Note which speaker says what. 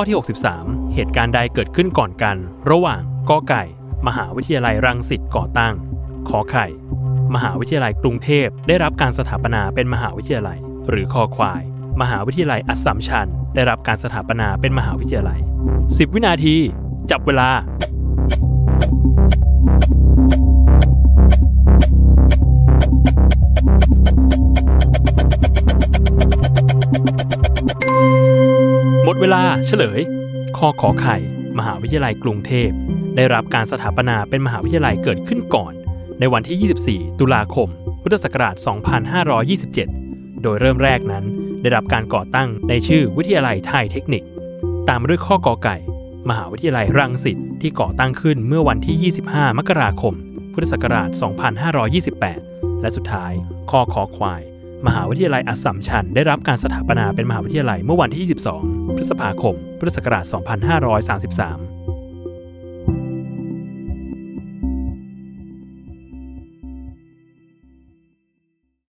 Speaker 1: ข้อที่ 63 เหตุการณ์ใดเกิดขึ้นก่อนกัน ระหว่างกอไก่ มหาวิทยาลัยรังสิตก่อตั้งขอไข่ มหาวิทยาลัยกรุงเทพได้รับการสถาปนาเป็นมหาวิทยาลัย หรือคอควาย มหาวิทยาลัยอัสสัมชัญได้รับการสถาปนาเป็นมหาวิทยาลัย 10 วินาที จับเวลา มดเวลาเฉลยคอขอไข่ มหาวิทยาลัยกรุงเทพ ได้รับการสถาปนาเป็นมหาวิทยาลัยเกิดขึ้นก่อน ในวันที่ 24 ตุลาคม พุทธศักราช 2527 โดยเริ่มแรกนั้นได้รับการก่อตั้งในชื่อวิทยาลัยไทยเทคนิค ตามมาด้วยข้อกอไก่ มหาวิทยาลัยรังสิตที่ก่อตั้งขึ้นเมื่อวันที่ 25 มกราคม พุทธศักราช 2528 และสุดท้ายข้อคอควาย มหาวิทยาลัยอัสสัมชัญได้รับการสถาปนาเป็นมหาวิทยาลัยเมื่อวันที่ 22 พฤษภาคม พุทธศักราช 2533